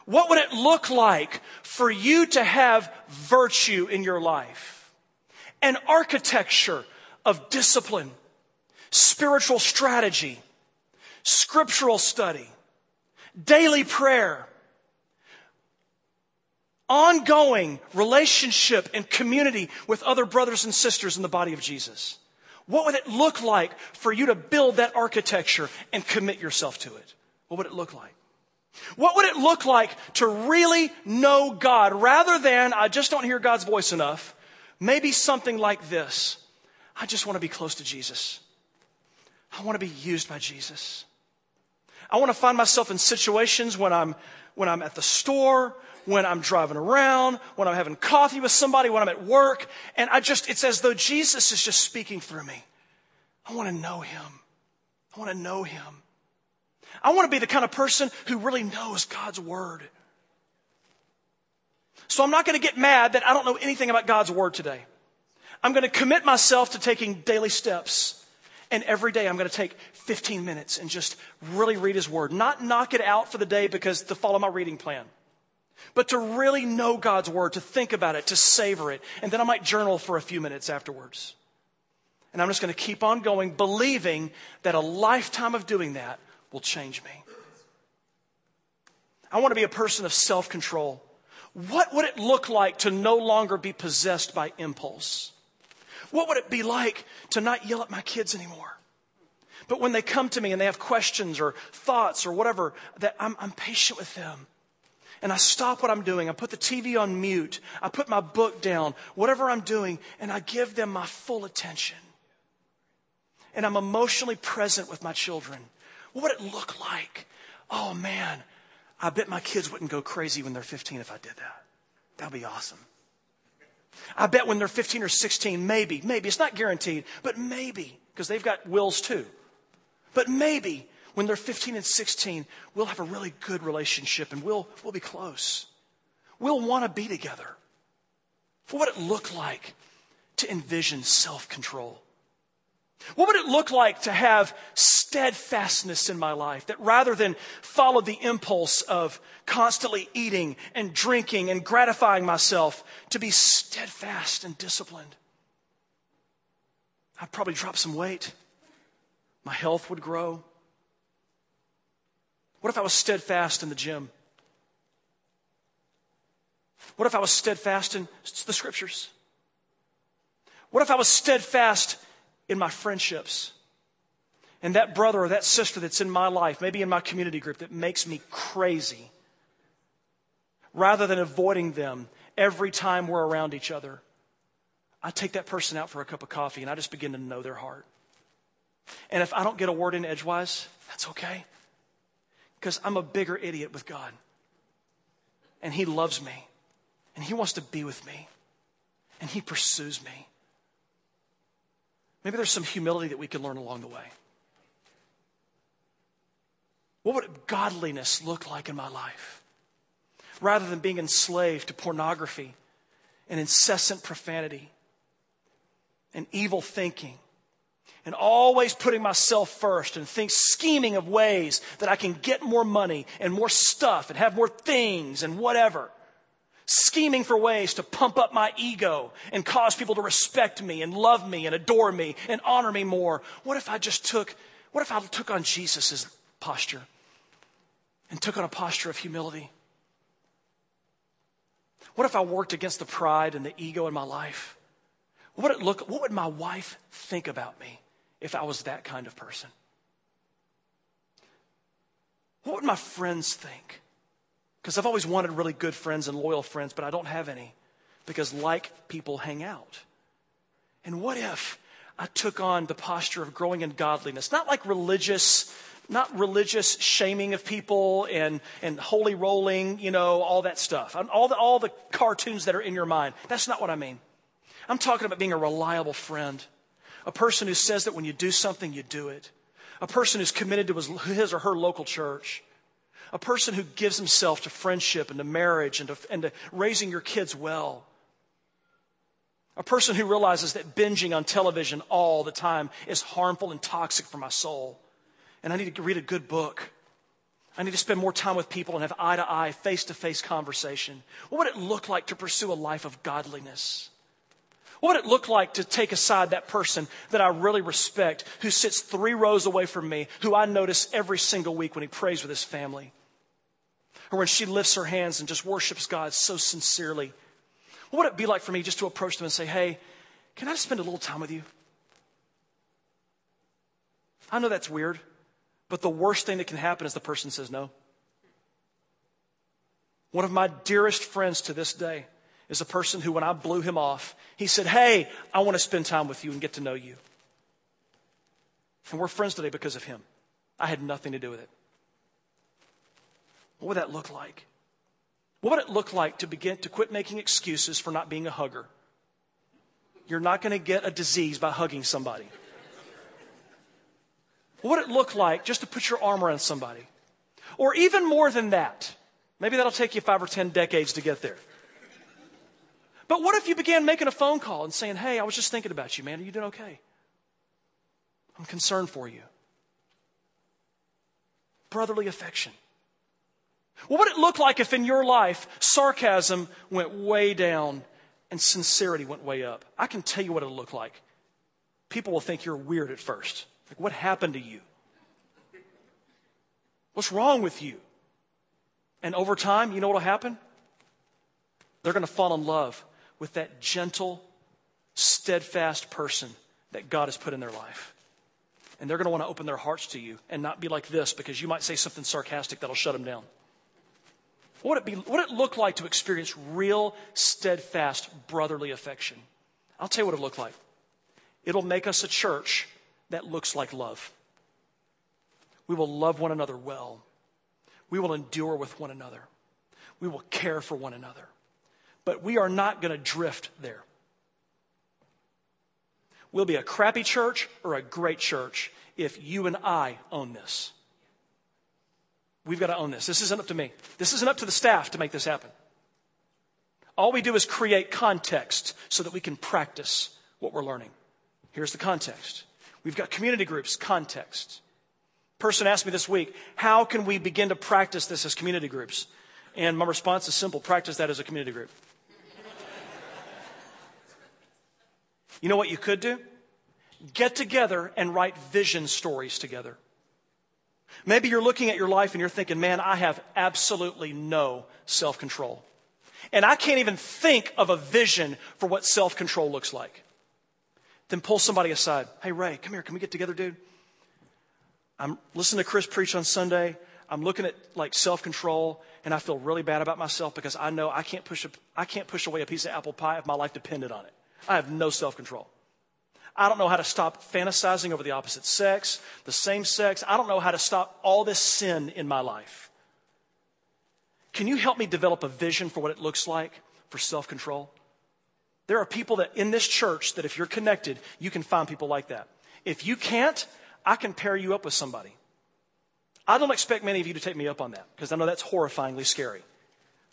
What would it look like for you to have virtue in your life? An architecture of discipline, spiritual strategy, scriptural study, daily prayer, ongoing relationship and community with other brothers and sisters in the body of Jesus. What would it look like for you to build that architecture and commit yourself to it? What would it look like? What would it look like to really know God rather than I just don't hear God's voice enough? Maybe something like this. I just want to be close to Jesus. I want to be used by Jesus. I want to find myself in situations when I'm, when I'm at the store, when I'm driving around, when I'm having coffee with somebody, when I'm at work. And I just, it's as though Jesus is just speaking through me. I want to know him. I want to know him. I want to be the kind of person who really knows God's word. So I'm not going to get mad that I don't know anything about God's word today. I'm going to commit myself to taking daily steps. And every day I'm going to take 15 minutes and just really read his word. Not knock it out for the day because to follow my reading plan. But to really know God's word, to think about it, to savor it. And then I might journal for a few minutes afterwards. And I'm just going to keep on going, believing that a lifetime of doing that will change me. I want to be a person of self control. What would it look like to no longer be possessed by impulse? What would it be like to not yell at my kids anymore? But when they come to me and they have questions or thoughts or whatever, that I'm, I'm patient with them. And I stop what I'm doing. I put the TV on mute. I put my book down, whatever I'm doing, and I give them my full attention. And I'm emotionally present with my children. What would it look like? Oh man, I bet my kids wouldn't go crazy when they're 15 if I did that. That'd be awesome. I bet when they're 15 or 16, maybe, maybe, it's not guaranteed, but maybe, because they've got wills too. But maybe when they're 15 and 16, we'll have a really good relationship and we'll, we'll be close. We'll want to be together. For what it looked like to envision self control? What would it look like to have steadfastness in my life that rather than follow the impulse of constantly eating and drinking and gratifying myself, to be steadfast and disciplined? I'd probably drop some weight. My health would grow. What if I was steadfast in the gym? What if I was steadfast in the scriptures? What if I was steadfast in my friendships. And that brother or that sister that's in my life, maybe in my community group, that makes me crazy, rather than avoiding them every time we're around each other, I take that person out for a cup of coffee and I just begin to know their heart. And if I don't get a word in edgewise, that's okay. Because I'm a bigger idiot with God. And He loves me. And He wants to be with me. And He pursues me. Maybe there's some humility that we can learn along the way. What would godliness look like in my life? Rather than being enslaved to pornography and incessant profanity and evil thinking and always putting myself first and think scheming of ways that I can get more money and more stuff and have more things and whatever scheming for ways to pump up my ego and cause people to respect me and love me and adore me and honor me more. What if I just took, what if I took on Jesus' posture and took on a posture of humility? What if I worked against the pride and the ego in my life? What would look, what would my wife think about me if I was that kind of person? What would my friends think? Because I've always wanted really good friends and loyal friends, but I don't have any because like people hang out. And what if I took on the posture of growing in godliness? Not like religious, not religious shaming of people and, and holy rolling, you know, all that stuff. All the, all the cartoons that are in your mind. That's not what I mean. I'm talking about being a reliable friend. A person who says that when you do something, you do it. A person who's committed to his, his or her local church a person who gives himself to friendship and to marriage and to, and to raising your kids well. A person who realizes that binging on television all the time is harmful and toxic for my soul. And I need to read a good book. I need to spend more time with people and have eye to eye, face to face conversation. What would it look like to pursue a life of godliness? What would it look like to take aside that person that I really respect, who sits three rows away from me, who I notice every single week when he prays with his family? Or when she lifts her hands and just worships God so sincerely. What would it be like for me just to approach them and say, Hey, can I spend a little time with you? I know that's weird, but the worst thing that can happen is the person says no. One of my dearest friends to this day is a person who, when I blew him off, he said, Hey, I want to spend time with you and get to know you. And we're friends today because of him. I had nothing to do with it. What would that look like? What would it look like to begin to quit making excuses for not being a hugger? You're not going to get a disease by hugging somebody. What would it look like just to put your arm around somebody? Or even more than that. Maybe that'll take you five or ten decades to get there. But what if you began making a phone call and saying, Hey, I was just thinking about you, man. Are you doing okay? I'm concerned for you. Brotherly affection. What would it look like if in your life sarcasm went way down and sincerity went way up? I can tell you what it'll look like. People will think you're weird at first. Like, what happened to you? What's wrong with you? And over time, you know what will happen? They're going to fall in love with that gentle, steadfast person that God has put in their life. And they're going to want to open their hearts to you and not be like this because you might say something sarcastic that'll shut them down. What would it, be, what would it look like to experience real, steadfast, brotherly affection? I'll tell you what it'll look like. It'll make us a church that looks like love. We will love one another well. We will endure with one another. We will care for one another. But we are not going to drift there. We'll be a crappy church or a great church if you and I own this. We've got to own this. This isn't up to me. This isn't up to the staff to make this happen. All we do is create context so that we can practice what we're learning. Here's the context. We've got community groups, context. Person asked me this week, how can we begin to practice this as community groups? And my response is simple practice that as a community group. You know what you could do? Get together and write vision stories together. Maybe you're looking at your life and you're thinking, man, I have absolutely no self control. And I can't even think of a vision for what self control looks like. Then pull somebody aside. Hey, Ray, come here. Can we get together, dude? I'm listening to Chris preach on Sunday. I'm looking at like self control and I feel really bad about myself because I know I can't push a, I can't push away a piece of apple pie if my life depended on it. I have no self control. I don't know how to stop fantasizing over the opposite sex, the same sex. I don't know how to stop all this sin in my life. Can you help me develop a vision for what it looks like for self control? There are people that in this church that if you're connected, you can find people like that. If you can't, I can pair you up with somebody. I don't expect many of you to take me up on that because I know that's horrifyingly scary.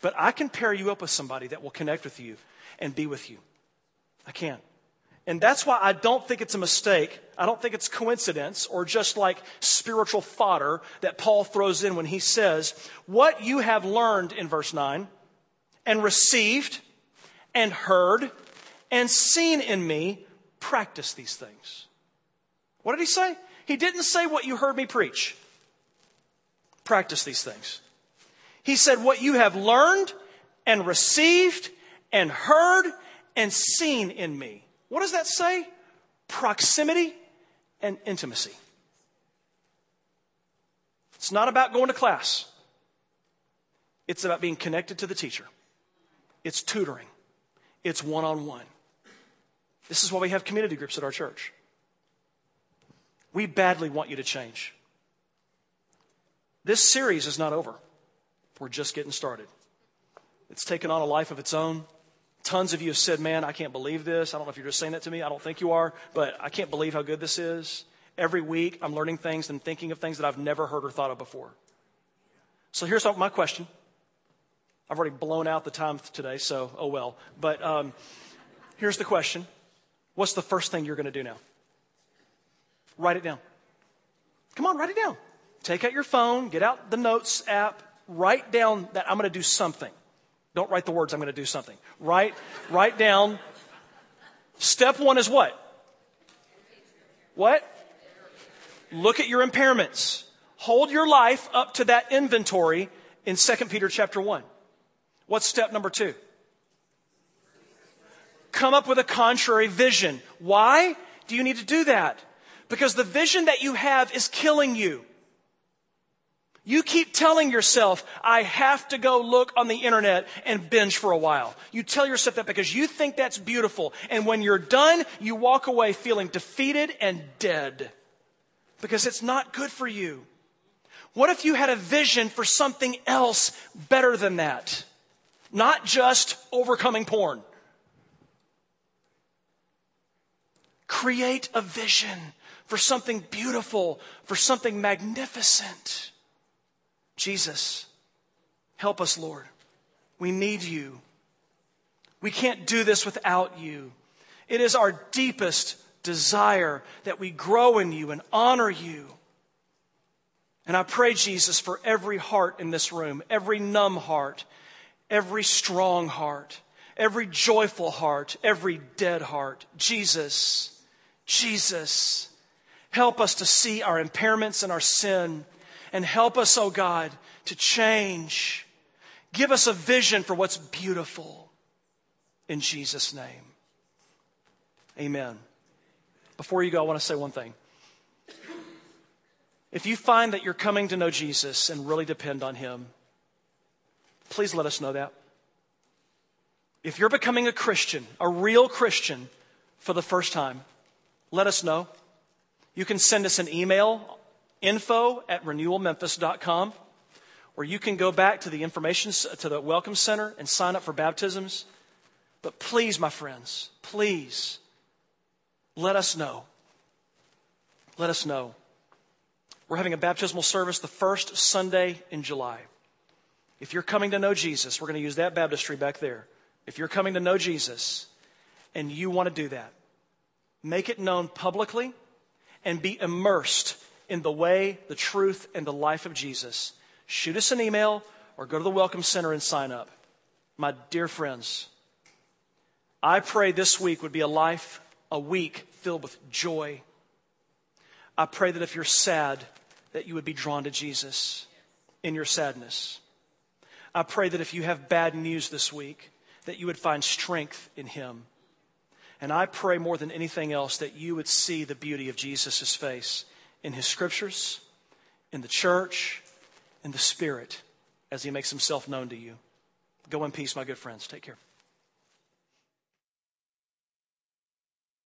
But I can pair you up with somebody that will connect with you and be with you. I can. And that's why I don't think it's a mistake. I don't think it's coincidence or just like spiritual fodder that Paul throws in when he says, What you have learned in verse 9 and received and heard and seen in me, practice these things. What did he say? He didn't say what you heard me preach. Practice these things. He said, What you have learned and received and heard and seen in me. What does that say? Proximity and intimacy. It's not about going to class. It's about being connected to the teacher. It's tutoring. It's one on one. This is why we have community groups at our church. We badly want you to change. This series is not over. We're just getting started. It's taken on a life of its own. Tons of you have said, Man, I can't believe this. I don't know if you're just saying that to me. I don't think you are, but I can't believe how good this is. Every week, I'm learning things and thinking of things that I've never heard or thought of before. So here's my question. I've already blown out the time today, so oh well. But um, here's the question What's the first thing you're going to do now? Write it down. Come on, write it down. Take out your phone, get out the notes app, write down that I'm going to do something. Don't write the words, I'm going to do something. Write, write down. Step one is what? What? Look at your impairments. Hold your life up to that inventory in 2 Peter chapter 1. What's step number two? Come up with a contrary vision. Why do you need to do that? Because the vision that you have is killing you. You keep telling yourself, I have to go look on the internet and binge for a while. You tell yourself that because you think that's beautiful. And when you're done, you walk away feeling defeated and dead because it's not good for you. What if you had a vision for something else better than that? Not just overcoming porn. Create a vision for something beautiful, for something magnificent. Jesus, help us, Lord. We need you. We can't do this without you. It is our deepest desire that we grow in you and honor you. And I pray, Jesus, for every heart in this room, every numb heart, every strong heart, every joyful heart, every dead heart. Jesus, Jesus, help us to see our impairments and our sin, and help us, oh God, to change. Give us a vision for what's beautiful. In Jesus' name. Amen. Before you go, I want to say one thing. If you find that you're coming to know Jesus and really depend on Him, please let us know that. If you're becoming a Christian, a real Christian, for the first time, let us know. You can send us an email, info at renewalmemphis.com, or you can go back to the information, to the Welcome Center and sign up for baptisms. But please, my friends, please, let us know. Let us know. We're having a baptismal service the first Sunday in July. If you're coming to know Jesus, we're going to use that baptistry back there. If you're coming to know Jesus and you want to do that, make it known publicly and be immersed in the way, the truth, and the life of Jesus. Shoot us an email or go to the Welcome Center and sign up. My dear friends, I pray this week would be a life, a week filled with joy. I pray that if you're sad, that you would be drawn to Jesus in your sadness. I pray that if you have bad news this week, that you would find strength in Him. And I pray more than anything else that you would see the beauty of Jesus' face in His scriptures, in the church, in the Spirit, as He makes Himself known to you. Go in peace, my good friends. Take care.